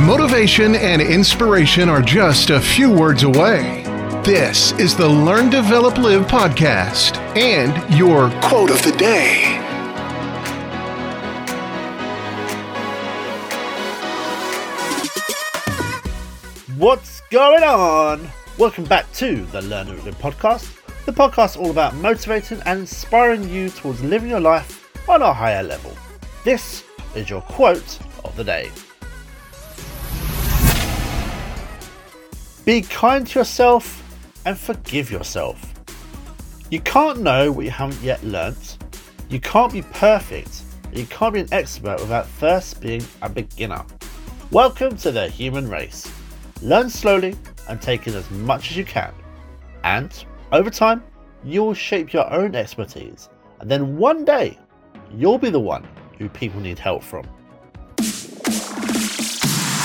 Motivation and inspiration are just a few words away. This is the Learn, Develop, Live podcast and your quote of the day. What's going on? Welcome back to the Learn, Develop, Live podcast, the podcast all about motivating and inspiring you towards living your life on a higher level. This is your quote of the day. Be kind to yourself and forgive yourself. You can't know what you haven't yet learnt. You can't be perfect. You can't be an expert without first being a beginner. Welcome to the human race. Learn slowly and take in as much as you can. And over time, you will shape your own expertise. And then one day, you'll be the one who people need help from.